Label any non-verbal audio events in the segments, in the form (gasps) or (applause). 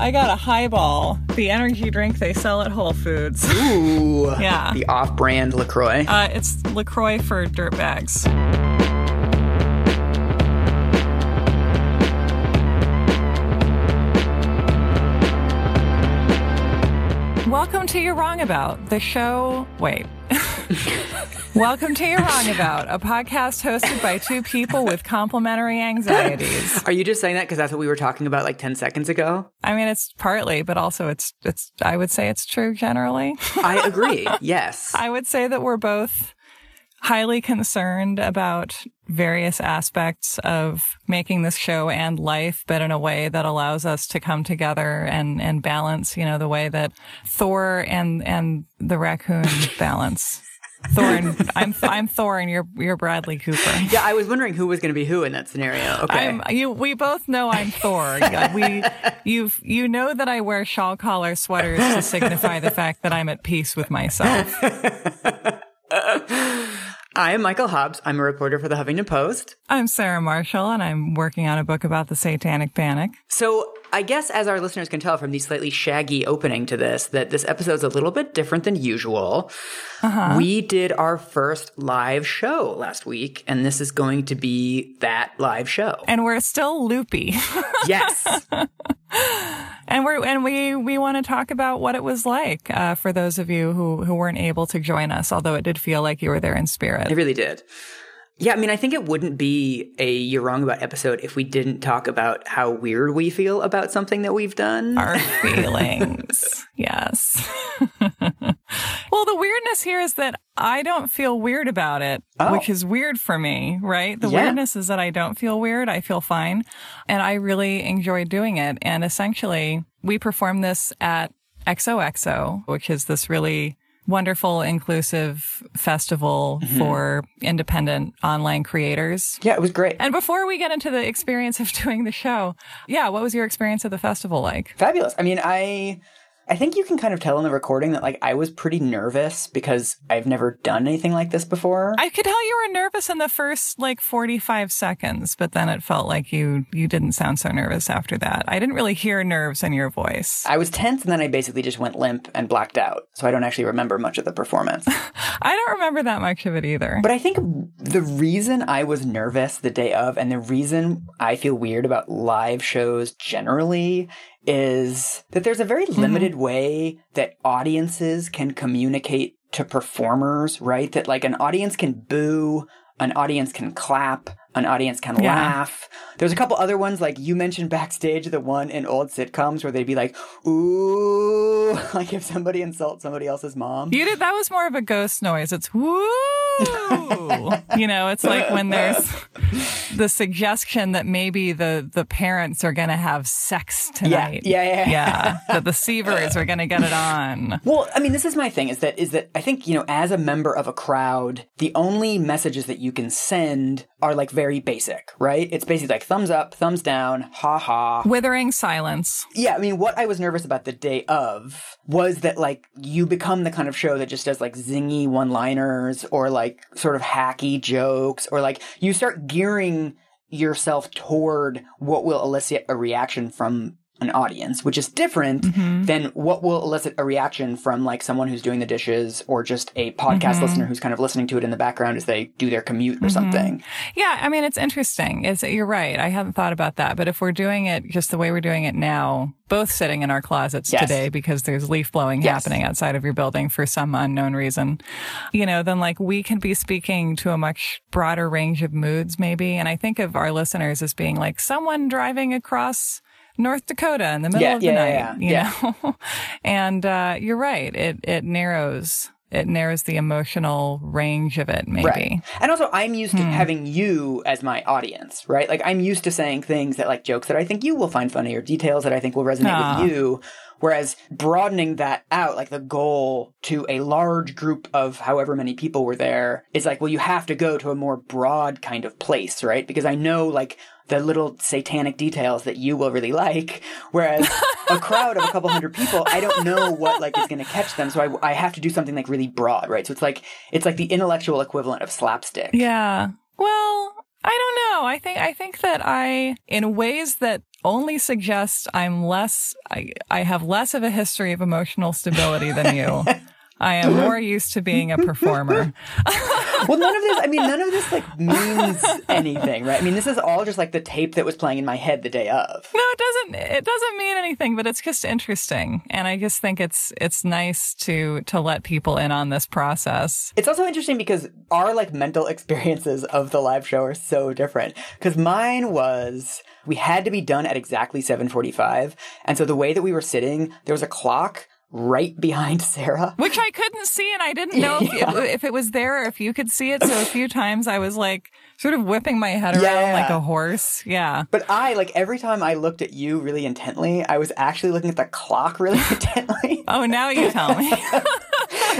I got a Hiball, the energy drink they sell at Whole Foods. (laughs) Ooh. Yeah. The off brand LaCroix. Uh, it's LaCroix for dirtbags. Welcome to You're Wrong About, the show. Wait. (laughs) Welcome to You're Wrong About, a podcast hosted by two people with complementary anxieties. Are you just saying that because that's what we were talking about like 10 seconds ago? I mean, it's partly, but also it's, it's, I would say it's true generally. I agree. yes. (laughs) I would say that we're both highly concerned about various aspects of making this show and life, but in a way that allows us to come together and, and balance, you know, the way that Thor and, and the raccoon (laughs) balance. Thor I'm I'm Thor and you're you're Bradley Cooper. (laughs) Yeah, I was wondering who was going to be who in that scenario. Okay. I'm, you, we both know I'm Thor. We, you've, you know that I wear shawl collar sweaters to signify the fact that I'm at peace with myself. (laughs) I am Michael Hobbs. I'm a reporter for the Huffington Post. I'm Sarah Marshall, and I'm working on a book about the Satanic Panic. So, I guess as our listeners can tell from the slightly shaggy opening to this, that this episode's a little bit different than usual. Uh-huh. We did our first live show last week, and this is going to be that live show. And we're still loopy. (laughs) yes. And we're and we we want to talk about what it was like uh, for those of you who who weren't able to join us, although it did feel like you were there in spirit. It really did. Yeah, I mean, I think it wouldn't be a You're Wrong About episode if we didn't talk about how weird we feel about something that we've done. Our (laughs) feelings. yes. (laughs) well, the weirdness here is that I don't feel weird about it, Oh. which is weird for me, right? The Yeah. weirdness is that I don't feel weird. I feel fine. And I really enjoy doing it. And essentially, we perform this at XOXO, which is this really wonderful, inclusive festival Mm-hmm. for independent online creators. yeah, it was great. And before we get into the experience of (laughs) doing the show, yeah, what was your experience of the festival like? Fabulous. I mean, I I think you can kind of tell in the recording that like I was pretty nervous because I've never done anything like this before. I could tell you were nervous in the first like 45 seconds, but then it felt like you you didn't sound so nervous after that. I didn't really hear nerves in your voice. I was tense and then I basically just went limp and blacked out. So I don't actually remember much of the performance. (laughs) I don't remember that much of it either. but I think the reason I was nervous the day of and the reason I feel weird about live shows generally is that there's a very mm-hmm. limited way that audiences can communicate to performers, right? That like an audience can boo, an audience can clap, an audience can Yeah. laugh. There's a couple other ones like you mentioned backstage, the one in old sitcoms where they'd be like, ooh, (laughs) like if somebody insults somebody else's mom. you did that was more of a ghost noise. It's woo. (laughs) you know, it's like when there's the suggestion that maybe the the parents are going to have sex tonight. yeah, yeah, yeah. yeah. That the Seavers are going to get it on. Well, I mean, this is my thing is that is that I think, you know, as a member of a crowd, the only messages that you can send are like very basic, right? It's basically like thumbs up, thumbs down, ha ha. Withering silence. Yeah, I mean, what I was nervous about the day of was that like you become the kind of show that just does like zingy one-liners or like sort of hacky jokes or like you start gearing yourself toward what will elicit a reaction from an audience, which is different mm-hmm. than what will elicit a reaction from like someone who's doing the dishes or just a podcast mm-hmm. listener who's kind of listening to it in the background as they do their commute or mm-hmm. something. Yeah, I mean, it's interesting. It's, you're right. I hadn't thought about that. But if we're doing it just the way we're doing it now, both sitting in our closets Yes. today because there's leaf blowing Yes. happening outside of your building for some unknown reason, you know, then like we can be speaking to a much broader range of moods, maybe. And I think of our listeners as being like someone driving across North Dakota in the middle Yeah, of the yeah, night, yeah, you know? (laughs) and, uh, you're right. It, it narrows, it narrows the emotional range of it, maybe. Right. And also, I'm used Hmm. to having you as my audience, right? Like, I'm used to saying things that, like, jokes that I think you will find funny or details that I think will resonate Ah. with you. Whereas broadening that out, like the goal to a large group of however many people were there, is like, well, you have to go to a more broad kind of place, right? Because I know, like, the little satanic details that you will really like. Whereas a crowd of a couple hundred people, I don't know what like is going to catch them. So I, I have to do something like really broad, right? So it's like it's like the intellectual equivalent of slapstick. Yeah. Well, I don't know. I think I think that I in ways that only suggest I'm less, I, I have less of a history of emotional stability than you. (laughs) I am more used to being a performer. (laughs) well, none of this, I mean, none of this like means anything, right? I mean, this is all just like the tape that was playing in my head the day of. No, it doesn't, it doesn't mean anything, but it's just interesting. And I just think it's, it's nice to, to let people in on this process. It's also interesting because our like mental experiences of the live show are so different. Cause mine was, we had to be done at exactly 745. And so the way that we were sitting, there was a clock right behind Sarah. Which I couldn't see, and I didn't know (laughs) if, yeah. it, if, it, was there or if you could see it. So a few times I was like sort of whipping my head around yeah. like a horse. Yeah. But I, like, every time I looked at you really intently, I was actually looking at the clock really (laughs) intently. Oh, now you tell me. (laughs)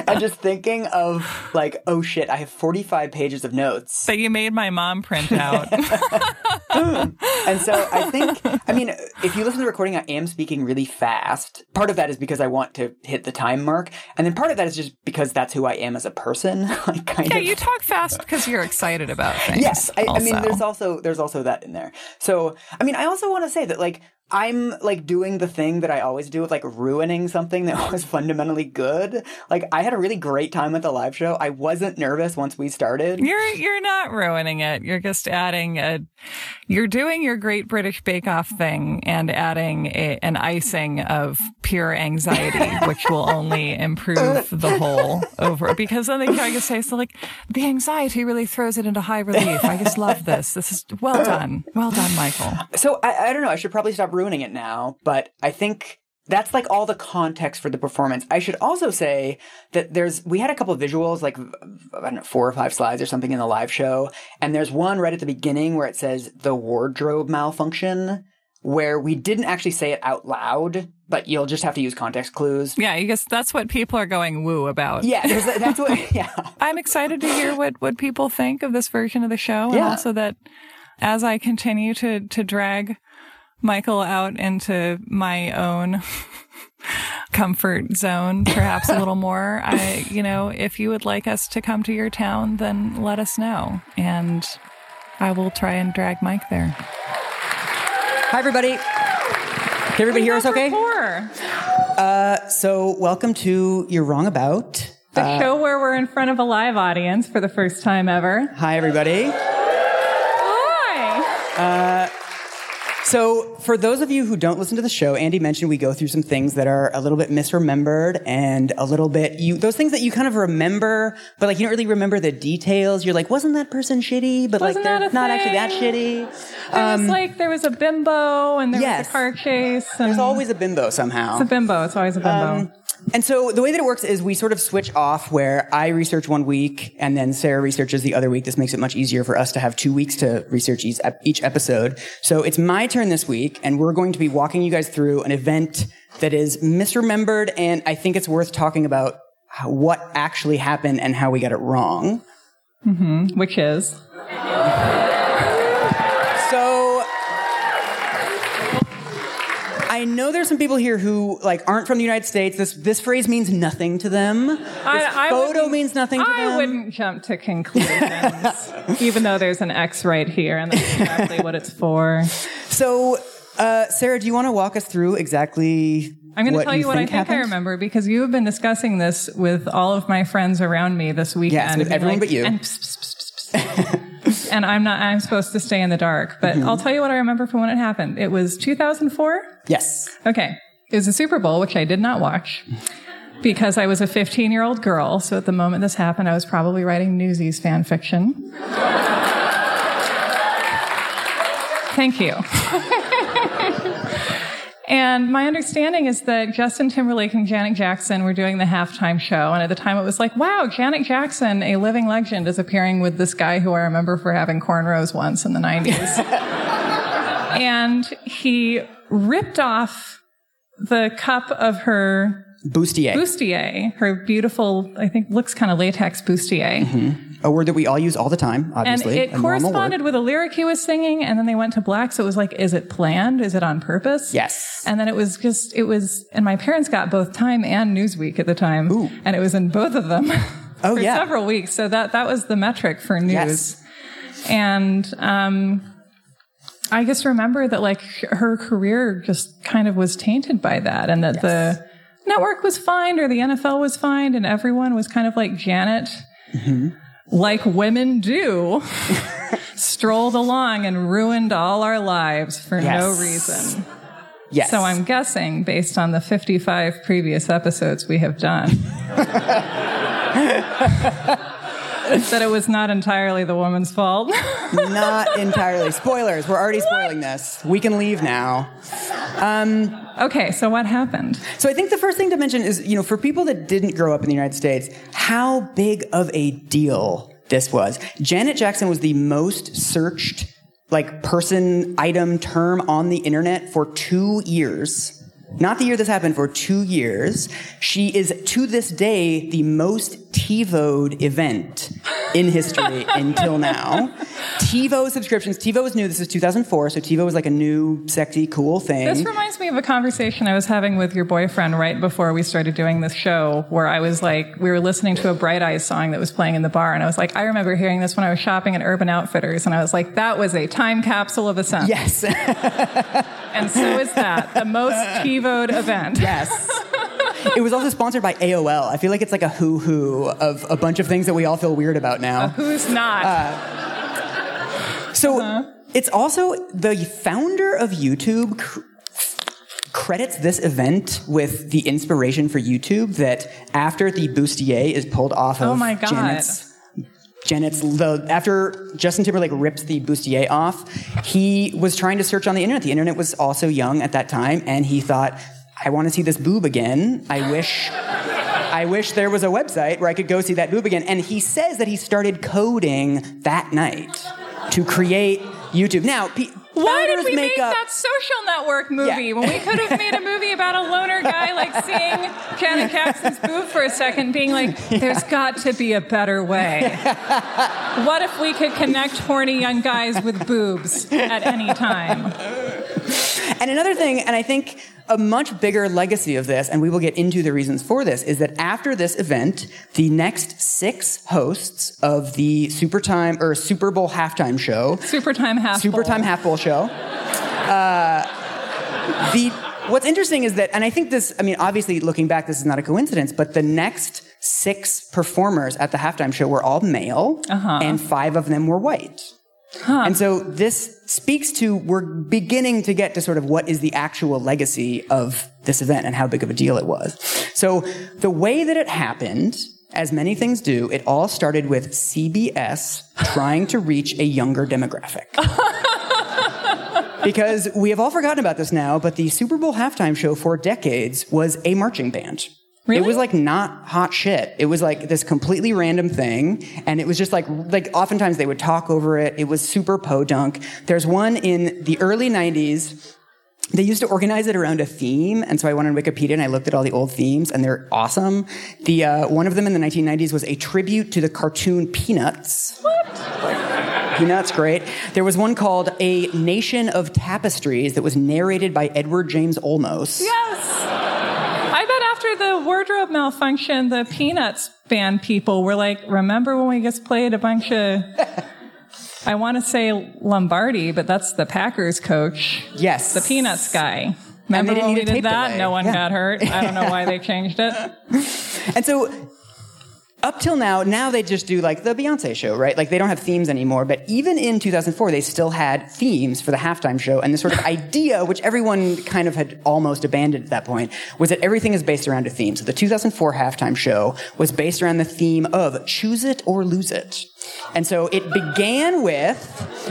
and just thinking of, like, oh shit, I have 45 pages of notes. That you made my mom print out. (laughs) and so I think, I mean, if you listen to the recording, I am speaking really fast. Part of that is because I want to hit the time mark. And then part of that is just because that's who I am as a person. (laughs) like, kind yeah, of. you talk fast because you're excited about things. Yes, I, I, mean, there's also there's also that in there. So, I mean, I also want to say that like I'm like doing the thing that I always do with like ruining something that (laughs) was fundamentally good. Like I had a really great time at the live show. I wasn't nervous once we started. You're you're not ruining it. You're just adding a you're doing your great British Bake Off thing and adding a, an icing of pure anxiety, (laughs) which will only improve the whole over because then they try to say so like the anxiety really throws it into high relief. I just love this. This is well (laughs) done. Well done, Michael. So I, I don't know. I should probably stop ruining it now, but I think that's like all the context for the performance. I should also say that there's, we had a couple of visuals, like, I don't know, four or five slides or something in the live show. And there's one right at the beginning where it says the wardrobe malfunction, where we didn't actually say it out loud, but you'll just have to use context clues. Yeah, I guess that's what people are going woo about. Yeah, that's what, (laughs) yeah. I'm excited to hear what, what people think of this version of the show. And yeah. also that as I continue to, to drag Michael out into my own (laughs) comfort zone, perhaps a little more. I, you know, if you would like us to come to your town, then let us know. And I will try and drag Mike there. Hi, everybody. Can everybody hear us okay? Uh, so, welcome to You're Wrong About. The uh, show where we're in front of a live audience for the first time ever. Hi, everybody. Hi. Uh, so, for those of you who don't listen to the show, Andy mentioned we go through some things that are a little bit misremembered and a little bit you those things that you kind of remember, but like you don't really remember the details. You're like, wasn't that person shitty? But wasn't like they're not thing? actually that shitty. There um, was like there was a bimbo and there yes. was a car chase. There's always a bimbo somehow. It's a bimbo. It's always a bimbo. Um, and so the way that it works is we sort of switch off where I research one week and then Sarah researches the other week. This makes it much easier for us to have two weeks to research each, episode. So it's my turn this week and we're going to be walking you guys through an event that is misremembered and I think it's worth talking about what actually happened and how we got it wrong. Mm-hmm. Which is? I know there's some people here who like aren't from the United States. This this phrase means nothing to them. This I, I photo means nothing to I them. I wouldn't jump to conclusions, (laughs) even though there's an X right here, and that's exactly what it's for. So, uh, Sarah, do you want to walk us through exactly? I'm going to tell you what I think happened? I remember because you have been discussing this with all of my friends around me this weekend. Yes, with everyone like, but you. And pss, pss, pss, and I'm not. I'm supposed to stay in the dark, but mm-hmm. I'll tell you what I remember from when it happened. It was 2004. Yes. Okay. It was a Super Bowl, which I did not watch (laughs) because I was a 15 year old girl. So at the moment this happened, I was probably writing Newsies fan fiction. (laughs) Thank you. (laughs) and my understanding is that Justin Timberlake and Janet Jackson were doing the halftime show. And at the time it was like, wow, Janet Jackson, a living legend, is appearing with this guy who I remember for having cornrows once in the 90s. (laughs) and he ripped off the cup of her bustier. Bustier, her beautiful, I think, looks kind of latex bustier. Mm-hmm. A word that we all use all the time, obviously. And it corresponded with a lyric he was singing, and then they went to black. So it was like, is it planned? Is it on purpose? Yes. And then it was just, it was, and my parents got both Time and Newsweek at the time. Ooh. And it was in both of them. (laughs) Oh, for yeah. several weeks. So that, that was the metric for news. Yes. And, um, I just remember that like her career just kind of was tainted by that and that yes. the network was fine or the NFL was fine and everyone was kind of like Janet. Mm-hmm. Like women do, strolled along and ruined all our lives for yes. no reason. Yes. So I'm guessing, based on the 55 previous episodes we have done, (laughs) that it was not entirely the woman's fault. (laughs) not entirely. Spoilers. We're already spoiling this. We can leave now. Um, okay, so what happened? So I think the first thing to mention is, you know, for people that didn't grow up in the United States, how big of a deal this was. Janet Jackson was the most searched like person, item, term on the internet for two years. Not the year this happened, for two years. She is to this day the most TiVoed event in history (laughs) until now. TiVo subscriptions. TiVo was new. This is 2004, so TiVo was like a new, sexy, cool thing. This reminds me of a conversation I was having with your boyfriend right before we started doing this show, where I was like, we were listening to a Bright Eyes song that was playing in the bar, and I was like, I remember hearing this when I was shopping at Urban Outfitters, and I was like, that was a time capsule of a sense. Yes. (laughs) and so is that the most (laughs) TiVoed event. Yes. (laughs) it was also sponsored by AOL. I feel like it's like a hoo hoo of a bunch of things that we all feel weird about now. Uh, who's not? Uh, so uh-huh. it's also the founder of YouTube cr- credits this event with the inspiration for YouTube that after the bustier is pulled off of oh my God. Janet's Janet's the after Justin Timberlake ripped the bustier off, he was trying to search on the internet. The internet was also young at that time, and he thought I want to see this boob again. I wish I wish there was a website where I could go see that boob again. And he says that he started coding that night to create YouTube. Now, pe- why did we make, make that social network movie yeah. when we could have made a movie about a loner guy like seeing Janet Jackson's boob for a second, being like, (laughs) "There's yeah. got to be a better way." (laughs) what if we could connect horny young guys with boobs at any time? And another thing, and I think a much bigger legacy of this, and we will get into the reasons for this, is that after this event, the next six hosts of the Super Time or Super Bowl halftime show, Super Time Half Super Bowl. Time Half Bowl show, uh, the what's interesting is that, and I think this, I mean, obviously looking back, this is not a coincidence, but the next six performers at the halftime show were all male, uh-huh. and five of them were white. Huh. And so this speaks to we're beginning to get to sort of what is the actual legacy of this event and how big of a deal it was. So the way that it happened, as many things do, it all started with CBS trying to reach a younger demographic. (laughs) because we have all forgotten about this now, but the Super Bowl halftime show for decades was a marching band. Really? It was like not hot shit. It was like this completely random thing. And it was just like, like oftentimes they would talk over it. It was super podunk. There's one in the early 90s. They used to organize it around a theme, and so I went on Wikipedia and I looked at all the old themes, and they're awesome. The uh, one of them in the 1990s was a tribute to the cartoon Peanuts. What? Peanuts, great. There was one called A Nation of Tapestries that was narrated by Edward James Olmos. Yes after the wardrobe malfunction, the Peanuts band people were like, remember when we just played a bunch of, I want to say Lombardi, but that's the Packers coach. Yes. The Peanuts guy. Remember when we did that? Delay. No one yeah. got hurt. I don't know why they changed it. (laughs) and so up till now, now they just do like the Beyonce show, right? Like they don't have themes anymore. But even in 2004, they still had themes for the halftime show. And the sort of (laughs) idea, which everyone kind of had almost abandoned at that point, was that everything is based around a theme. So the 2004 halftime show was based around the theme of choose it or lose it. And so it began with,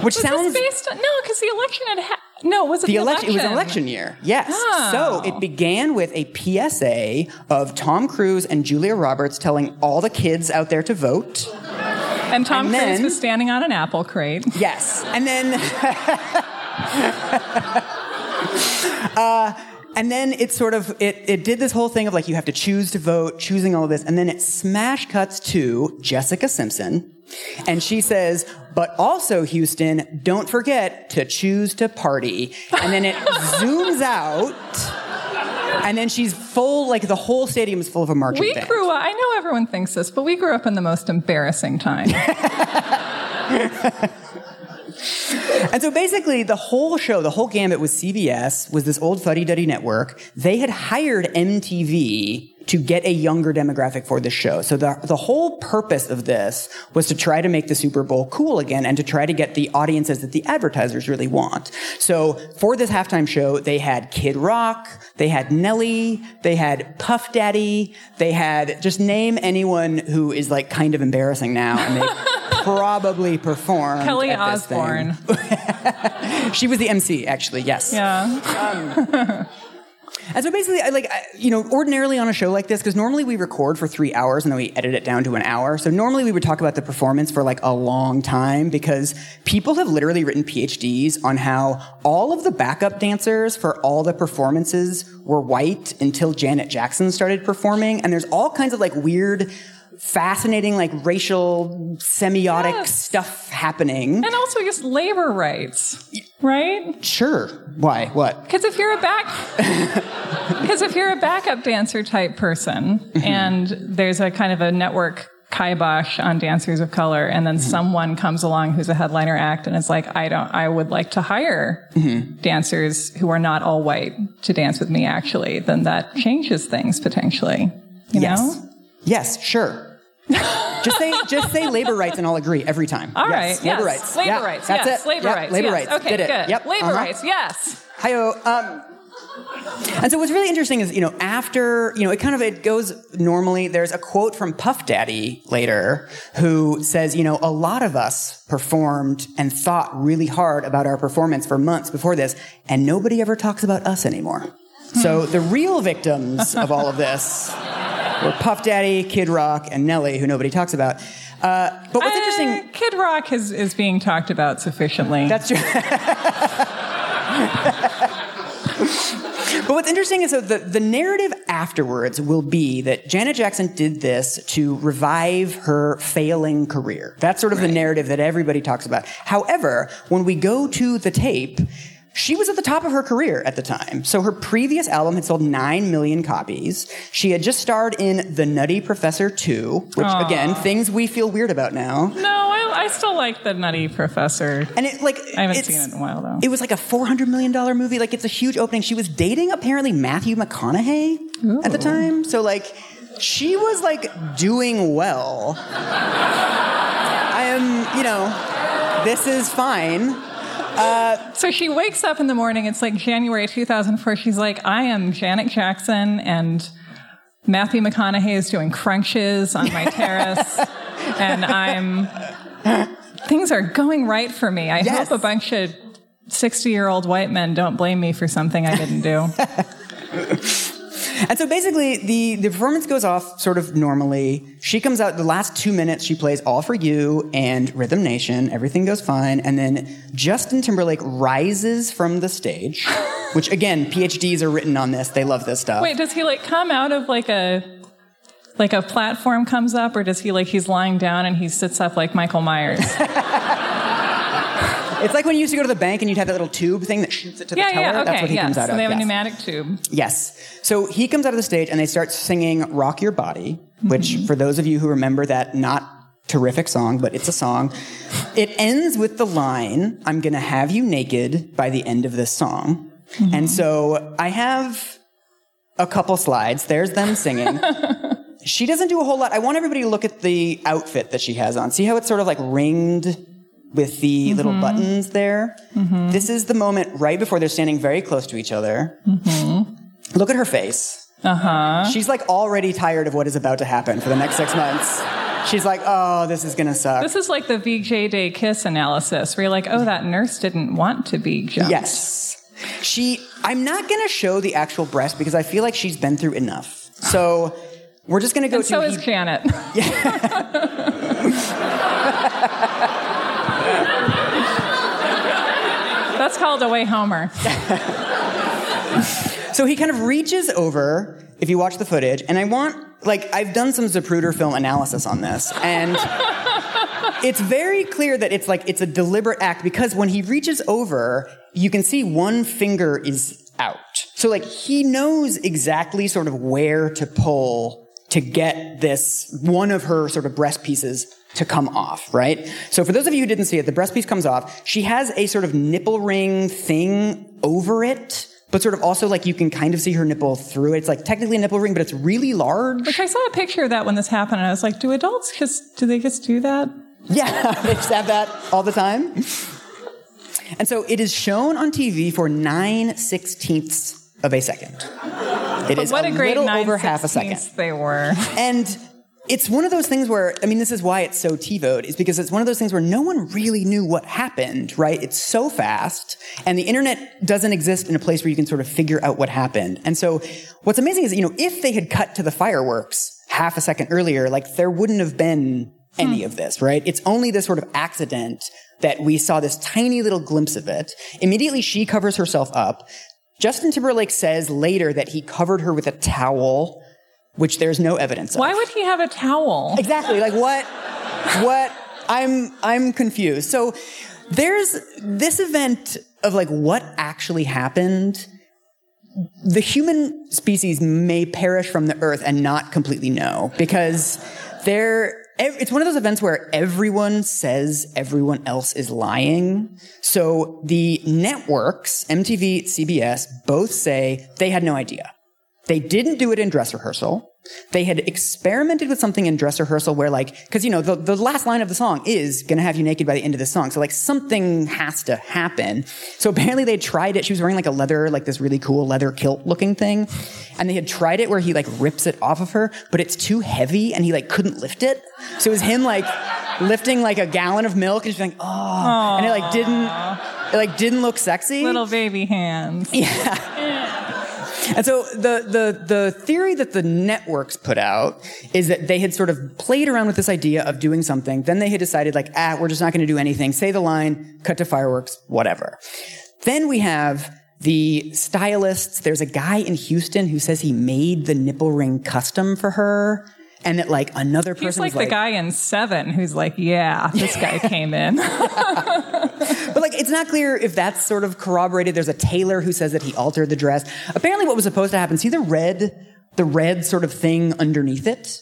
which was sounds based on, no, because the election had ha- no, was it the, the election? It was an election year. Yes. Oh. So it began with a PSA of Tom Cruise and Julia Roberts telling all the kids out there to vote. And Tom and Cruise then, was standing on an apple crate. Yes. And then (laughs) uh, and then it sort of it, it did this whole thing of like you have to choose to vote, choosing all of this, and then it smash cuts to Jessica Simpson, and she says, "But also, Houston, don't forget to choose to party." And then it (laughs) zooms out. And then she's full, like the whole stadium is full of a marching we band. grew up, I know everyone thinks this, but we grew up in the most embarrassing time. (laughs) and so basically, the whole show, the whole gambit was CBS, was this old fuddy duddy network. They had hired MTV to get a younger demographic for the show. So the, the whole purpose of this was to try to make the Super Bowl cool again and to try to get the audiences that the advertisers really want. So for this halftime show, they had Kid Rock, they had Nelly, they had Puff Daddy, they had just name anyone who is like kind of embarrassing now and they (laughs) probably performed. Kelly this thing. (laughs) She was the MC, actually. Yes. Yeah. Um, (laughs) And so basically, I like, I, you know, ordinarily on a show like this, because normally we record for three hours and then we edit it down to an hour. So normally we would talk about the performance for like a long time because people have literally written PhDs on how all of the backup dancers for all the performances were white until Janet Jackson started performing. And there's all kinds of like weird, fascinating, like racial semiotic Yes. stuff happening. and also just labor rights, right? Sure. Why? What? Because if you're a back, (laughs) because if you're a backup dancer type person, Mm-hmm. and there's a kind of a network kibosh on dancers of color, and then Mm-hmm. someone comes along who's a headliner act, and it's like, I don't, I would like to hire Mm-hmm. dancers who are not all white to dance with me. Actually, then that changes things potentially. You Yes. know. Yes, sure. Just say just say labor rights and I'll agree every time. All yes, right. Labor yes. rights. Labor Yeah, rights. That's yes. it. Labor Yep, rights. Labor yes. rights. Okay. Did it. Good. Yep. Labor uh-huh. rights. Yes. Hi-yo. Um, and so what's really interesting is, you know, after, you know, it kind of, it goes normally, there's a quote from Puff Daddy later who says, you know, a lot of us performed and thought really hard about our performance for months before this, and nobody ever talks about us anymore. So the real victims of all of this were Puff Daddy, Kid Rock, and Nelly, who nobody talks about. Uh, but what's Uh, interesting, Kid Rock is, is being talked about sufficiently. that's true. But what's interesting is that the, the narrative afterwards will be that Janet Jackson did this to revive her failing career. That's sort of the narrative that everybody talks about. However, when we go to the tape, she was at the top of her career at the time. So her previous album had sold 9 million copies. She had just starred in The Nutty Professor 2, which again, things we feel weird about now. no, I, I still like the Nutty Professor. And it like I haven't seen it in a while, though. It was like a four hundred million dollar movie. Like it's a huge opening. She was dating apparently Matthew McConaughey at the time. So like she was like doing well. (laughs) I am, you know, this is fine. So she wakes up in the morning. It's like January 2004. She's like, I am Janet Jackson, and Matthew McConaughey is doing crunches on my terrace, (laughs) and I'm. Things are going right for me. I Yes. hope a bunch of 60 year old white men don't blame me for something I didn't do. (laughs) And so basically, the, the performance goes off sort of normally. She comes out, the last two minutes, she plays All For You and Rhythm Nation. Everything goes fine. And then Justin Timberlake rises from the stage, (laughs) which again, PhDs are written on this. They love this stuff. Wait, does he like come out of like a. Like a platform comes up, or does he like he's lying down and he sits up like Michael Myers? (laughs) It's like when you used to go to the bank and you'd have that little tube thing that shoots it to the yeah, teller. yeah, okay, That's what he yeah. comes out so of. they have a pneumatic tube. Yes. So he comes out of the stage and they start singing Rock Your Body, which Mm-hmm. for those of you who remember that not terrific song, but it's a song. It ends with the line, I'm going to have you naked by the end of this song. Mm-hmm. And so I have a couple slides. There's them singing. (laughs) she doesn't do a whole lot. I want everybody to look at the outfit that she has on. See how it's sort of like ringed with the little Mm-hmm. buttons there? This is the moment right before they're standing very close to each other. Look at her face. Uh huh. She's like already tired of what is about to happen for the next six months. She's like, oh, this is gonna suck. This is like the VJ Day kiss analysis, where you're like, oh, that nurse didn't want to be jumped. yes. She, I'm not gonna show the actual breast because I feel like she's been through enough. So we're just gonna go And to so is he- Janet. (laughs) (laughs) That's called Away Homer. (laughs) So he kind of reaches over, if you watch the footage, and I want, like, I've done some Zapruder film analysis on this, and (laughs) it's very clear that it's like, it's a deliberate act because when he reaches over, you can see one finger is out. So, like, he knows exactly sort of where to pull to get this one of her sort of breast pieces to come off, right? So for those of you who didn't see it, the breast piece comes off. She has a sort of nipple ring thing over it, but sort of also like you can kind of see her nipple through it. It's like technically a nipple ring, but it's really large. Like I saw a picture of that when this happened, and I was like, do adults just do they just do that? Yeah, (laughs) they just have that all the time. And so it is shown on TV for nine sixteenths of a second. It But is what a, great little over half a second. they were. (laughs) And it's one of those things where, I mean, this is why it's so TiVoed, is because it's one of those things where no one really knew what happened, right? It's so fast, and the internet doesn't exist in a place where you can sort of figure out what happened. And so what's amazing is, you know, if they had cut to the fireworks half a second earlier, like there wouldn't have been any hmm. of this, right? It's only this sort of accident that we saw this tiny little glimpse of it. Immediately she covers herself up. Justin Timberlake says later that he covered her with a towel, which there's no evidence of. Why would he have a towel? Exactly. Like what? What? I'm I'm confused. So there's this event of like what actually happened. The human species may perish from the earth and not completely know because there it's one of those events where everyone says everyone else is lying. So the networks, MTV, CBS, both say they had no idea. They didn't do it in dress rehearsal. They had experimented with something in dress rehearsal where like, cause you know, the, the last line of the song is gonna have you naked by the end of the song. So like something has to happen. So apparently they tried it. She was wearing like a leather, like this really cool leather kilt looking thing. And they had tried it where he like rips it off of her, but it's too heavy and he like couldn't lift it. So it was him like lifting like a gallon of milk and she's like, oh, and it like didn't, it like didn't look sexy. Little baby hands. And so the, the, the theory that the networks put out is that they had sort of played around with this idea of doing something. Then they had decided like, ah, we're just not going to do anything. Say the line, cut to fireworks, whatever. Then we have the stylists. There's a guy in Houston who says he made the nipple ring custom for her. And that like another person He's like was the guy in Seven who's like, yeah, this guy (laughs) came in. (laughs) But like, it's not clear if that's sort of corroborated. There's a tailor who says that he altered the dress. Apparently, what was supposed to happen? See the red, the red sort of thing underneath it.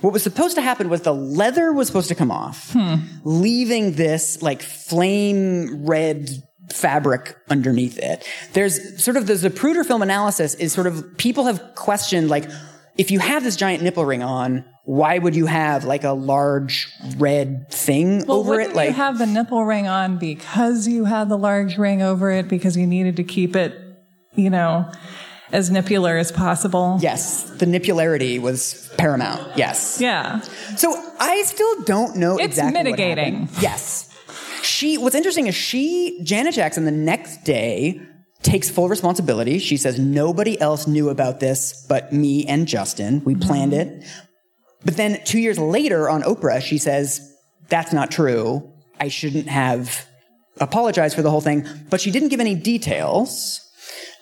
What was supposed to happen was the leather was supposed to come off, hmm. leaving this like flame red fabric underneath it. There's sort of the Zapruder film analysis is sort of people have questioned like if you have this giant nipple ring on, why would you have like a large red thing well, over it? Like you have the nipple ring on because you had the large ring over it because you needed to keep it, you know, as nipular as possible. Yes, the nipularity was paramount. Yes. Yeah. So I still don't know It's exactly mitigating. Yes. She. What's interesting is she, Janet Jackson, the next day takes full responsibility. She says nobody else knew about this but me and Justin. We mm-hmm. planned it. But then two years later on Oprah, she says that's not true. I shouldn't have apologized for the whole thing. But she didn't give any details.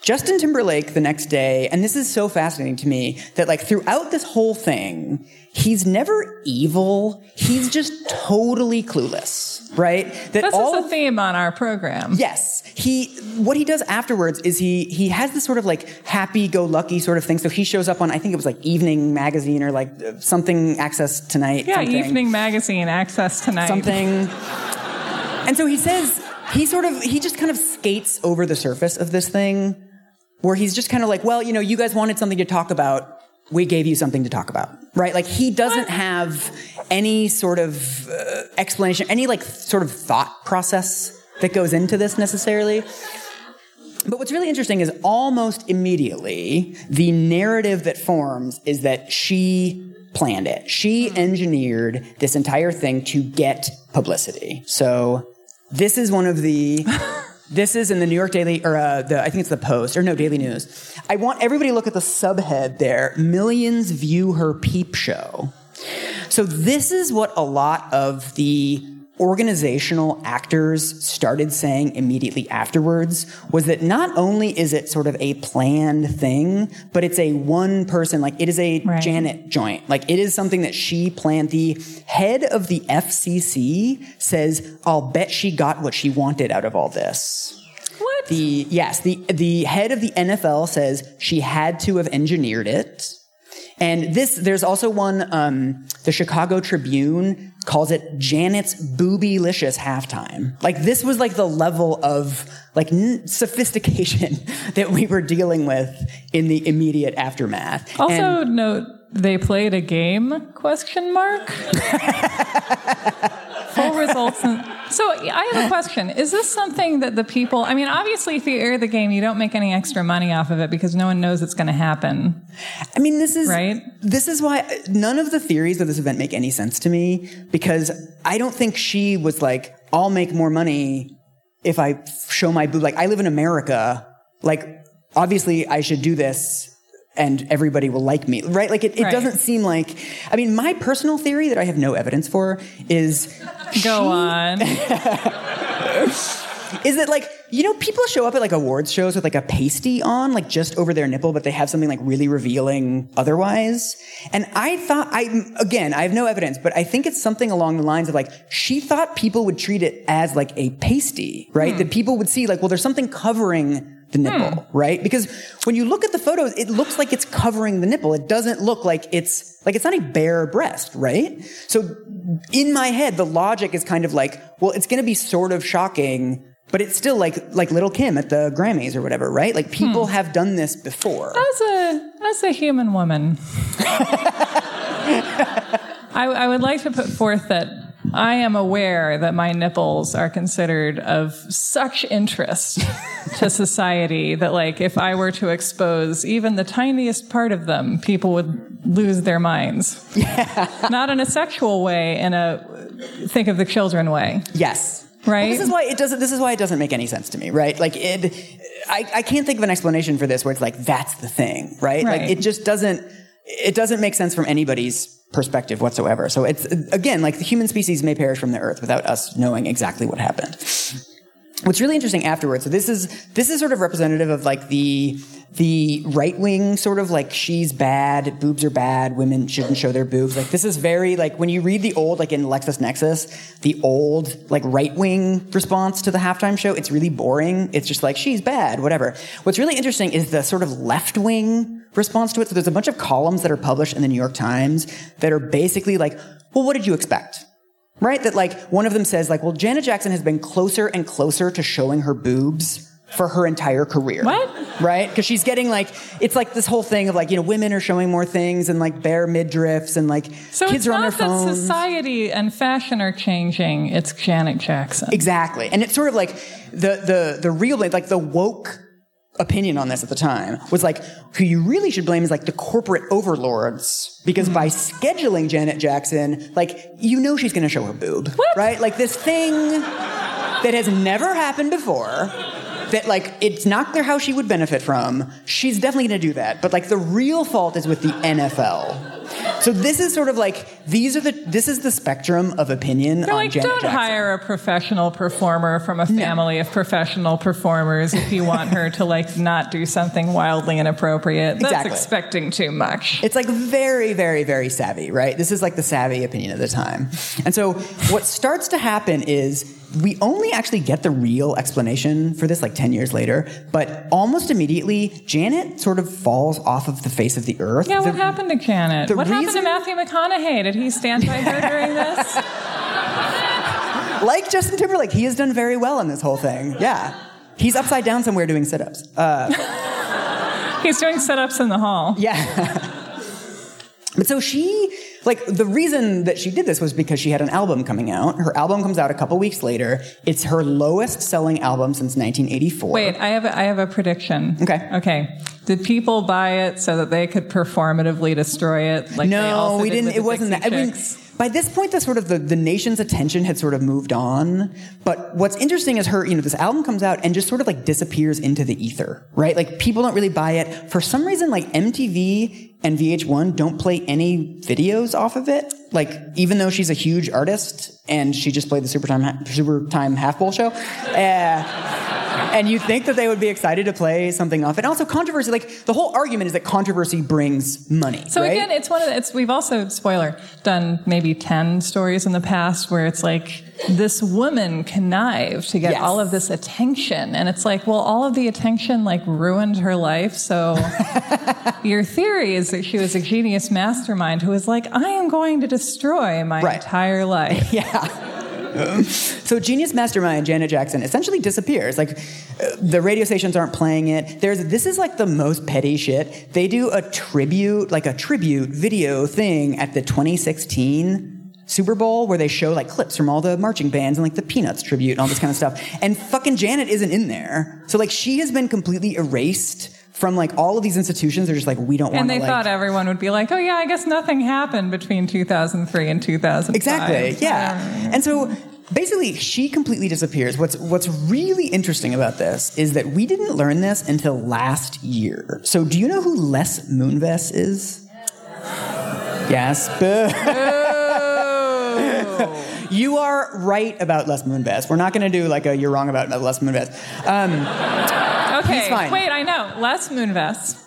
Justin Timberlake the next day, and this is so fascinating to me that like throughout this whole thing, he's never evil. He's just totally clueless, right? That This all is a theme on our program. Yes. He what he does afterwards is he he has this sort of like happy go lucky sort of thing. So he shows up on I think it was like Evening magazine or like something Access Tonight. Yeah, something Evening Magazine, Access Tonight. something. And so he says he sort of he just kind of skates over the surface of this thing where he's just kind of like, well, you know, you guys wanted something to talk about. We gave you something to talk about, right? Like he doesn't have any sort of uh, explanation, any like sort of thought process that goes into this necessarily. But what's really interesting is almost immediately the narrative that forms is that she planned it. She engineered this entire thing to get publicity. So this is one of the (laughs) this is in the New York Daily or uh, the I think it's the Post or no Daily News. I want everybody to look at the subhead there. Millions view her peep show. So this is what a lot of the organizational actors started saying immediately afterwards was that not only is it sort of a planned thing, but it's a one person, like it is a Right. Janet joint. Like it is something that she planned. The head of the FCC says, I'll bet she got what she wanted out of all this. What? The yes, the the head of the NFL says she had to have engineered it. And this, there's also one, um, the Chicago Tribune calls it Janet's boobylicious halftime. Like this was like the level of like n- sophistication (laughs) that we were dealing with in the immediate aftermath. Also And- note they played a game question mark. (laughs) Full results. And, so I have a question. Is this something that the people, I mean, obviously if you air the game, you don't make any extra money off of it because no one knows it's going to happen. I mean, this is Right? This is why none of the theories of this event make any sense to me because I don't think she was like, "I'll make more money if I show my boob." Like, I live in America. Like, obviously, I should do this. And everybody will like me, right? Like it, it Right. doesn't seem like. I mean, my personal theory that I have no evidence for is Go on. (laughs) is that like you know people show up at like awards shows with like a pasty on like just over their nipple but they have something like really revealing otherwise and i thought i again i have no evidence but i think it's something along the lines of like she thought people would treat it as like a pasty right hmm. that people would see like well there's something covering the nipple, hmm. right? Because when you look at the photos, it looks like it's covering the nipple. It doesn't look like it's like it's not a bare breast, right? So in my head, the logic is kind of like, well, it's going to be sort of shocking, but it's still like like Lil' Kim at the Grammys or whatever, right? Like people hmm. have done this before. As a as a human woman, (laughs) I, I would like to put forth that I am aware that my nipples are considered of such interest (laughs) to society that, like, if I were to expose even the tiniest part of them, people would lose their minds. Yeah. (laughs) Not in a sexual way, in a think of the children way. Yes. Right? Well, this is why it doesn't. This is why it doesn't make any sense to me, right? Like it, I, I can't think of an explanation for this where it's like that's the thing, right? Right. Like it just doesn't. It doesn't make sense from anybody's perspective whatsoever. So it's again like the human species may perish from the earth without us knowing exactly what happened. What's really interesting afterwards, so this is this is sort of representative of like the the right wing sort of like she's bad, boobs are bad, women shouldn't show their boobs. Like this is very like when you read the old like in LexisNexis, the old like right wing response to the halftime show, it's really boring. It's just like she's bad, whatever. What's really interesting is the sort of left wing response to it. So there's a bunch of columns that are published in the New York Times that are basically like, well, what did you expect? Right? That like one of them says like, well, Janet Jackson has been closer and closer to showing her boobs for her entire career. What? Right? Because she's getting like, it's like this whole thing of like, you know, women are showing more things and like bare midriffs and like So kids it's are on their not that phones. society and fashion are changing; it's Janet Jackson. Exactly. And it's sort of like the the the real like the woke opinion on this at the time was like who you really should blame is like the corporate overlords. Because by scheduling Janet Jackson like you know she's going to show her boob right? Like this thing that has never happened before that like it's not clear how she would benefit from she's definitely going to do that. But like the real fault is with the NFL so this is sort of like these are the this is the spectrum of opinion They're on like, Janet don't Jackson. hire a professional performer from a family of professional performers if you want her to like not do something wildly inappropriate. That's Exactly. expecting too much. It's like very, very, very savvy, right? This is like the savvy opinion of the time. And so what starts to happen is we only actually get the real explanation for this like 10 years later, but almost immediately, Janet sort of falls off of the face of the earth. yeah, what happened to Janet? the What happened to Matthew McConaughey? Did he stand by her during this? Like Justin Timberlake, he has done very well in this whole thing. Yeah. He's upside down somewhere doing sit ups. Uh, He's doing sit-ups in the hall. Yeah. But so she, like, the reason that she did this was because she had an album coming out. Her album comes out a couple weeks later. It's her lowest selling album since 1984. Wait, I have a, I have a prediction. Okay. Okay. Did people buy it so that they could performatively destroy it? Like no, we did didn't. It wasn't that. I mean, by this point, the sort of the, the nation's attention had sort of moved on. But what's interesting is her, you know, this album comes out and just sort of like disappears into the ether, right? Like people don't really buy it. For some reason, like MTV and VH1 don't play any videos off of it. Like even though she's a huge artist and she just played the Super Time Super Time Half Bowl show. Uh, and you'd think that they would be excited to play something off. And also controversy, like the whole argument is that controversy brings money. So right? again, it's one of the, it's we've also spoiler done maybe ten stories in the past where it's like this woman connived to get Yes. all of this attention, and it's like, well, all of the attention like ruined her life. So (laughs) your theory is that she was a genius mastermind who was like, I am going to destroy my Right. entire life. (laughs) Yeah. (laughs) so Genius Mastermind Janet Jackson essentially disappears. Like uh, the radio stations aren't playing it. There's this is like the most petty shit. They do a tribute, like a tribute video thing at the 2016 Super Bowl where they show like clips from all the marching bands and like the Peanuts tribute and all this kind of stuff. And fucking Janet isn't in there. So like she has been completely erased from like all of these institutions. They're just like we don't want And they like thought everyone would be like, oh yeah, I guess nothing happened between 2003 and 2005. Exactly. Yeah. And so basically she completely disappears. What's what's really interesting about this is that we didn't learn this until last year. So do you know who Les Moonves is? Yes. (laughs) Oh. you are right about Les Moonves. We're not going to do like a you're wrong about Les Moonves. Um, Okay, He's fine. wait, I know. Les Moonves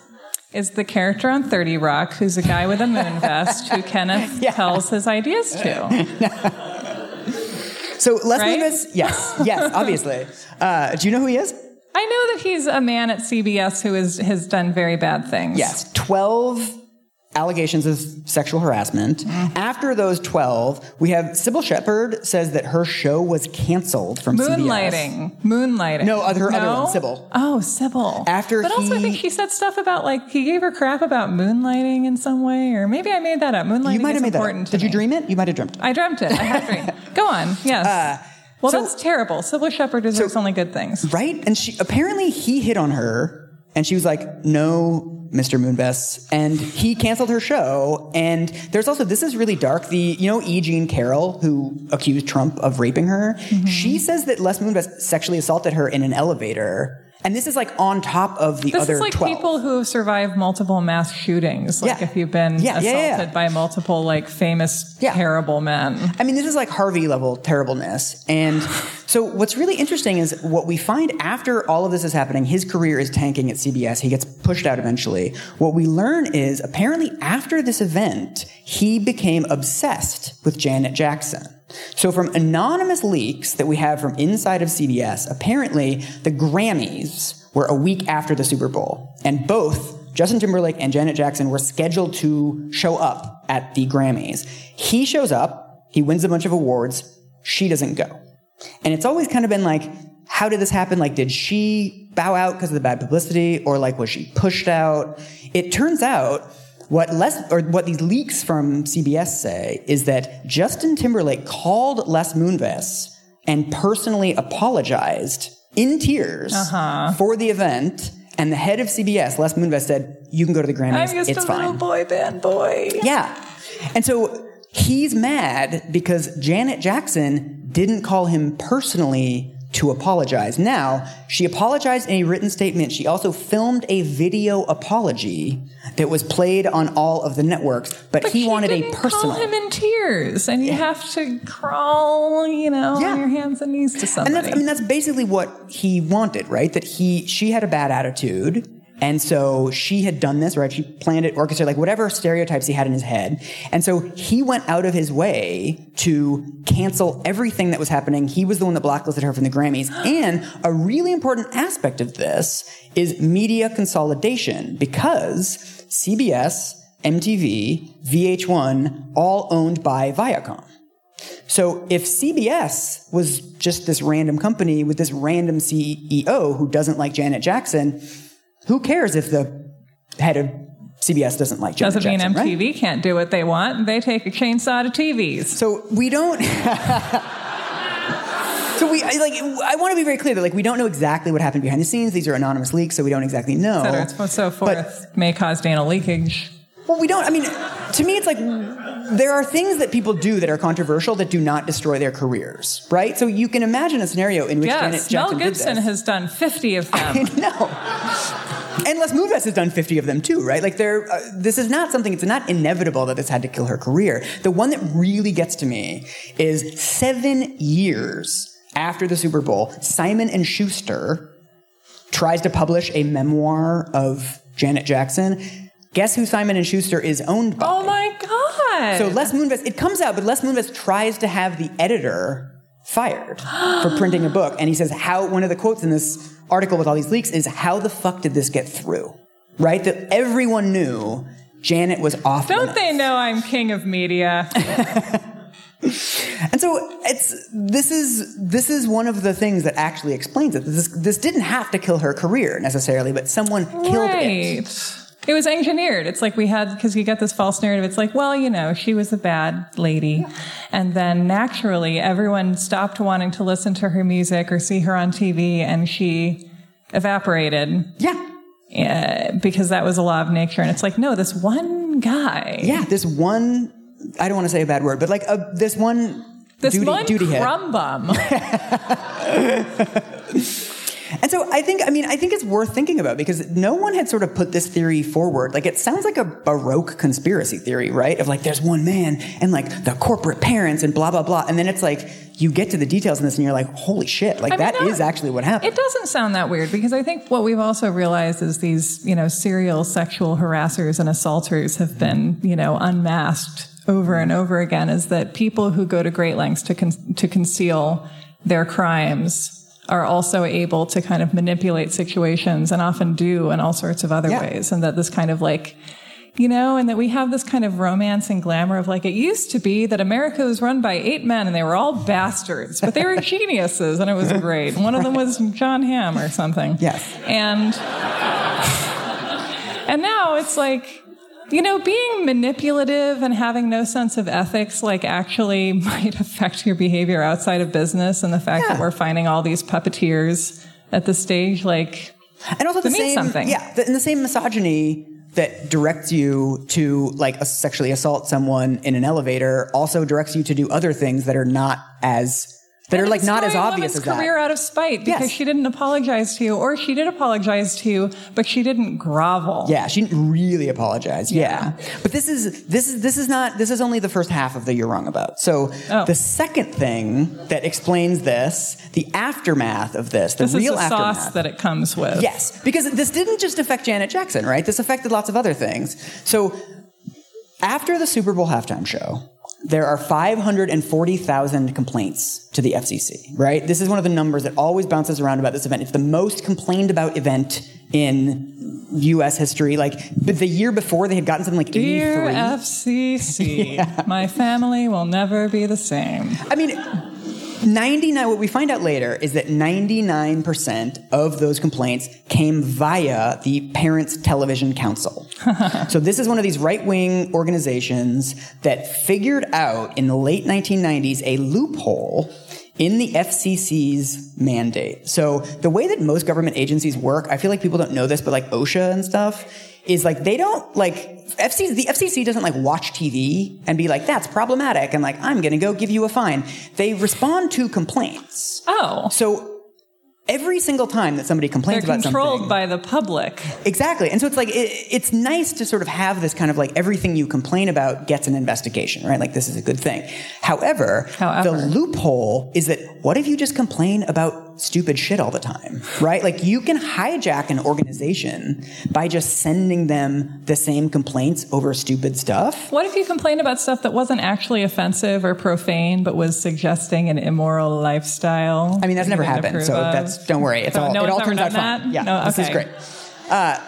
is the character on 30 Rock who's a guy with a moon (laughs) vest who Kenneth Yeah. tells his ideas to. (laughs) So Les Right? Moonves, yes, yes, (laughs) obviously. Uh, do you know who he is? I know that he's a man at CBS who is, has done very bad things. Yes, 12 allegations of sexual harassment. Mm. After those 12, we have Cybill Shepherd says that her show was canceled from CBS. Moonlighting. Moonlighting. No, other- her other No? one, Cybill. Oh, Cybill. After but also, I think she said stuff about like he gave her crap about moonlighting in some way, or maybe I made that up. Moonlighting You might is have made that. important up. to Did you dream it? You might have dreamt it. I dreamt it. I had dreamed. (laughs) Go on. Yes. well, so- that's terrible. Cybill Shepherd deserves only good things. Right? And she apparently he hit on her and she was like, "No, Mr. Moonves." And he canceled her show. And there's also this is really dark. The you know E. Jean Carroll who accused Trump of raping her. Mm-hmm. She says that Les Moonves sexually assaulted her in an elevator. And this is like on top of the This other is like 12. people who have survived multiple mass shootings. Like Yeah. if you've been Yeah, assaulted yeah. by multiple like famous terrible men. I mean, this is like Harvey level terribleness. And (sighs) so what's really interesting is what we find after all of this is happening, his career is tanking at CBS. He gets pushed out eventually. What we learn is apparently after this event, he became obsessed with Janet Jackson. So from anonymous leaks that we have from inside of CBS, apparently the Grammys were a week after the Super Bowl. And both Justin Timberlake and Janet Jackson were scheduled to show up at the Grammys. He shows up, he wins a bunch of awards, she doesn't go. And it's always kind of been like, how did this happen? Like, did she bow out because of the bad publicity or like was she pushed out? It turns out what Les or what these leaks from CBS say is that Justin Timberlake called Les Moonves and personally apologized in tears uh-huh. for the event. And the head of CBS, Les Moonves, said, "You can go to the Grammys. I'm just it's a fine." little boy band boy. Yeah. And so he's mad because Janet Jackson didn't call him personally to apologize. Now, she apologized in a written statement. She also filmed a video apology that was played on all of the networks, but, But he wanted a personal. Call him in tears, and you have to crawl, you know, Yeah. on your hands and knees to and somebody. that's I mean that's basically what he wanted, right? That he she had a bad attitude. And so she had done this, right? She planned it, orchestrated, like whatever stereotypes he had in his head. And so he went out of his way to cancel everything that was happening. He was the one that blacklisted her from the Grammys. And a really important aspect of this is media consolidation because CBS, MTV, VH1, all owned by Viacom. So if CBS was just this random company with this random CEO who doesn't like Janet Jackson, who cares if the head of CBS doesn't like Janet Doesn't mean Jackson, right? MTV can't do what they want. They take a chainsaw to TVs. So we don't. (laughs) so we I- like. I want to be very clear that like we don't know exactly what happened behind the scenes. These are anonymous leaks, so we don't exactly know. Et cetera, so forth may cause data leakage. Well, we don't. I mean, to me, it's like there are things that people do that are controversial that do not destroy their careers, right? So you can imagine a scenario in which Janet Yes, Mel Gibson did has done 50 of (laughs) them. no. And Les Moonves has done 50 of them too, right? Like there, uh, this is not something, it's not inevitable that this had to kill her career. The one that really gets to me is seven years after the Super Bowl, Simon and Schuster tries to publish a memoir of Janet Jackson. Guess who Simon and Schuster is owned by? Oh my god! So Les Moonves, it comes out, but Les Moonves tries to have the editor fired (gasps) for printing a book, and he says how one of the quotes in this article with all these leaks is how the fuck did this get through? Right, that everyone knew Janet was off. Don't limits. they know I'm king of media? (laughs) And so it's this is this is one of the things that actually explains it. This this didn't have to kill her career necessarily, but someone killed it. It was engineered. It's like we had, because you get this false narrative. It's like, well, you know, she was a bad lady. And then naturally, everyone stopped wanting to listen to her music or see her on TV, and she evaporated Yeah, uh, because that was a law of nature. And it's like, no, this one guy, yeah. This one, I don't want to say a bad word, but like a, this one this duty, one duty crumb bum. (laughs) And so I think, I mean, I think it's worth thinking about because no one had sort of put this theory forward. Like it sounds like a baroque conspiracy theory, right? Of like there's one man and like the corporate parents and blah blah blah, and then it's like you get to the details in this and you're like, holy shit, like I mean, that is actually what happened. It doesn't sound that weird because I think what we've also realized is these, you know, serial sexual harassers and assaulters have been, you know, unmasked over and over again. Is that people who go to great lengths to con- to conceal their crimes are also able to kind of manipulate situations and often do in all sorts of other Yeah. ways, and that this kind of like you know, and that we have this kind of romance and glamour of like, it used to be that America was run by eight men and they were all bastards, but they were (laughs) geniuses and it was great. One of them was Jon Hamm or something. Yes. And, and now it's like, you know, being manipulative and having no sense of ethics, like actually (laughs) might affect your behavior outside of business. And the fact Yeah. that we're finding all these puppeteers at the stage, like, and also the same, something. yeah, the, and the same misogyny that directs you to like sexually assault someone in an elevator also directs you to do other things that are not as that are like not as obvious as career that. out of spite because Yes. she didn't apologize to you, or she did apologize to you, but she didn't grovel. Yeah, she didn't really apologize. Yeah. Yeah. But this is this is this is not this is only the first half of the you're wrong about. So Oh. the second thing that explains this, the aftermath of this, the This real is the aftermath. sauce that it comes with. Yes, because this didn't just affect Janet Jackson, right? This affected lots of other things. So after the Super Bowl halftime show, there are 540,000 complaints to the FCC, right? This is one of the numbers that always bounces around about this event. It's the most complained about event in US history. Like but the year before, they had gotten something like 83. Dear FCC, (laughs) my family will never be the same. I mean, 99, what we find out later is that 99% of those complaints came via the Parents Television Council. (laughs) so this is one of these right-wing organizations that figured out in the late 1990s a loophole in the FCC's mandate. So the way that most government agencies work, I feel like people don't know this, but like OSHA and stuff, is like they don't like FCC the FCC doesn't like watch TV and be like that's problematic and like I'm going to go give you a fine. They respond to complaints. Oh, So every single time that somebody complains they're about controlled by the public. Exactly. And so it's like, it, it's nice to sort of have this kind of like everything you complain about gets an investigation, right? Like this is a good thing. However, However. the loophole is that what if you just complain about stupid shit all the time, right? Like you can hijack an organization by just sending them the same complaints over stupid stuff. What if you complained about stuff that wasn't actually offensive or profane, but was suggesting an immoral lifestyle? I mean, that's never happened. So of? that's, don't worry. It's Oh, all, no it all turns out fine. that? Yeah. No, This is great. Uh,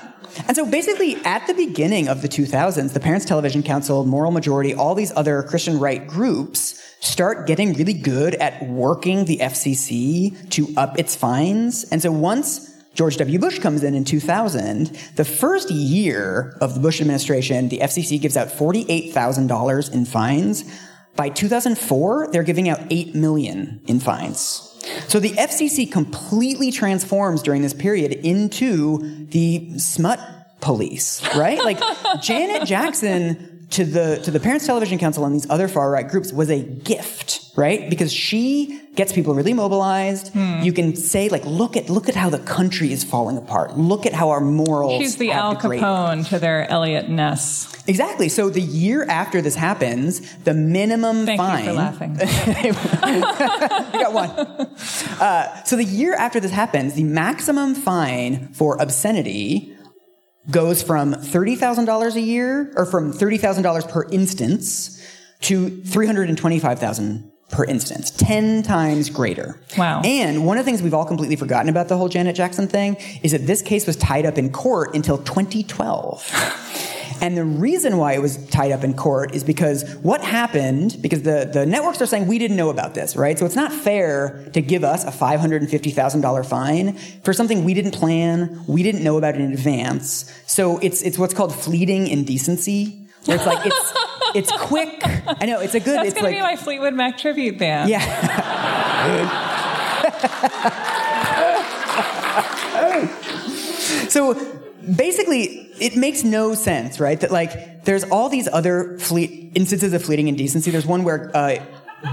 and so basically, at the beginning of the 2000s, the Parents Television Council, Moral Majority, all these other Christian right groups start getting really good at working the FCC to up its fines. And so once George W. Bush comes in in 2000, the first year of the Bush administration, the FCC gives out $48,000 in fines. By 2004, they're giving out 8 million in fines. So the FCC completely transforms during this period into the smut police, right? Like Janet Jackson to the to the Parents Television Council and these other far right groups was a gift, right? Because she gets people really mobilized. Hmm. You can say like, look at look at how the country is falling apart. Look at how our morals. She's the Al degraded. Capone to their Eliot Ness. Exactly. So the year after this happens, the minimum Thank fine. you for laughing. (laughs) You got one. Uh, so the year after this happens, the maximum fine for obscenity goes from thirty thousand dollars a year, or from thirty thousand dollars per instance, to three hundred and twenty-five thousand per instance, ten times greater. Wow. And one of the things we've all completely forgotten about the whole Janet Jackson thing is that this case was tied up in court until 2012. (laughs) And the reason why it was tied up in court is because what happened, because the, the networks are saying we didn't know about this, right? So it's not fair to give us a $550,000 fine for something we didn't plan, we didn't know about in advance. So it's, it's what's called fleeting indecency. Where it's like, it's, (laughs) it's quick. I know, it's a good, That's it's going to like, be my Fleetwood Mac tribute band. yeah. (laughs) so basically, it makes no sense, right? That like there's all these other fleet instances of fleeting indecency. There's one where uh,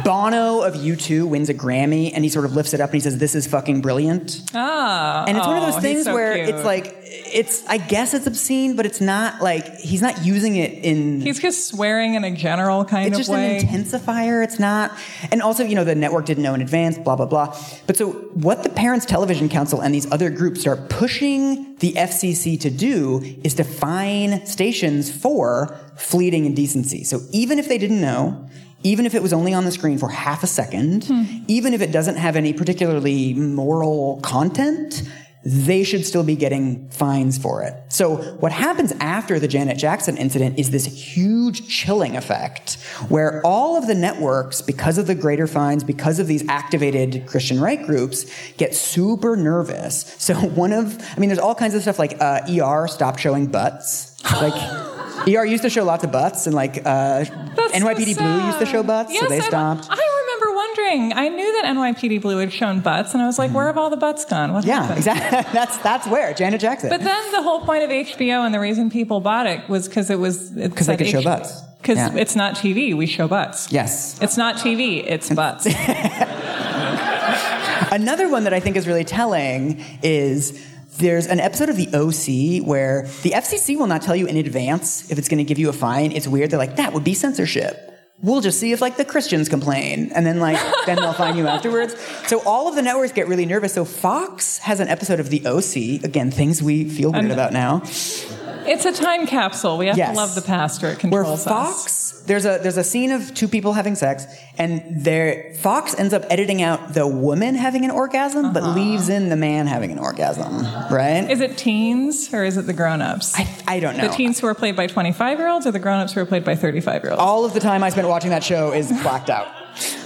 Bono of U2 wins a Grammy and he sort of lifts it up and he says, "This is fucking brilliant." Ah, And it's one of oh, those things so where cute. it's like it's I guess it's obscene, but it's not like he's not using it in he's just swearing in a general kind of way. it's just an intensifier. It's not, and also, you know, the network didn't know in advance, blah, blah, blah. But so what the Parents Television Council and these other groups are pushing the FCC to do is to fine stations for fleeting indecency. So even if they didn't know, even if it was only on the screen for half a second, even if it doesn't have any particularly moral content, they should still be getting fines for it. So what happens after the Janet Jackson incident is this huge chilling effect where all of the networks, because of the greater fines, because of these activated Christian right groups, get super nervous. So (laughs) one of, I mean, there's all kinds of stuff like uh, ER stopped showing butts. Like, (laughs) ER used to show lots of butts, and like uh, That's so NYPD Blue used to show butts, Yes, so they stopped. I remember wondering. I knew that NYPD Blue had shown butts, and I was like, "Where have all the butts gone? What yeah, happened?" exactly. (laughs) that's that's where Janet Jackson. But then the whole point of HBO and the reason people bought it was because it was Because they could show butts. Because Yeah. it's not TV, we show butts. yes. It's not TV, it's butts. (laughs) Another one that I think is really telling is there's an episode of the OC where the FCC will not tell you in advance if it's going to give you a fine. It's weird. They're like, that would be censorship. We'll just see if like the Christians complain, and then like (laughs) then they'll fine you afterwards. So all of the networks get really nervous. So Fox has an episode of the OC. Again, things we feel weird about now. It's a time capsule. We have Yes. to love the pastor. It where controls us. Fox there's a there's a scene of two people having sex and there Fox ends up editing out the woman having an orgasm but uh-huh. leaves in the man having an orgasm right Is it teens or is it the grown-ups? I, I don't know the teens who are played by 25-year-olds or the grown-ups who are played by 35-year-olds? all of the time I spent watching that show is blacked out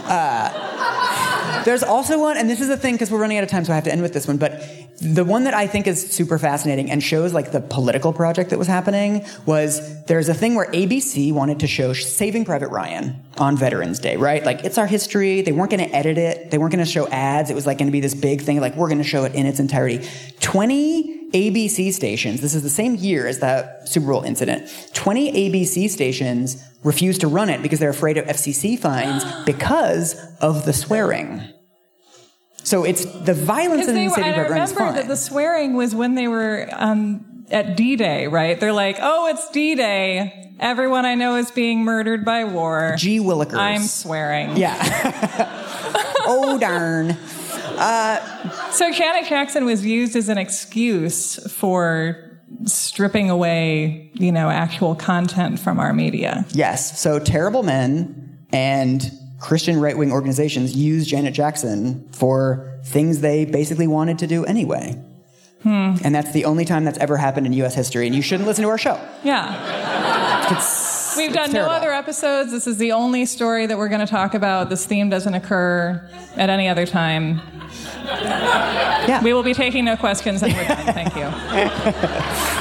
uh, there's also one and this is the thing because we're running out of time so I have to end with this one but the one that I think is super fascinating and shows like the political project that was happening was there's a thing where ABC wanted to show Saving Private Ryan on Veterans Day, right? Like it's our history. They weren't going to edit it. They weren't going to show ads. It was like going to be this big thing. Like we're going to show it in its entirety. 20 ABC stations. This is the same year as that Super Bowl incident. 20 ABC stations refused to run it because they're afraid of FCC fines (gasps) because of the swearing. So it's the violence in they were, and I Ryan is remember fine. that the swearing was when they were um, at D-Day, right? They're like, "Oh, it's D-Day. Everyone I know is being murdered by war. G. Willikers. I'm swearing." Yeah. (laughs) oh darn. (laughs) So Janet Jackson was used as an excuse for stripping away, you know, actual content from our media. Yes. So terrible men and Christian right wing organizations use Janet Jackson for things they basically wanted to do anyway. Hmm. And that's the only time that's ever happened in U.S. history. And you shouldn't listen to our show. Yeah. It's, We've done no other episodes. This is the only story that we're going to talk about. This theme doesn't occur at any other time. Yeah. We will be taking no questions and we're done. Thank you. (laughs)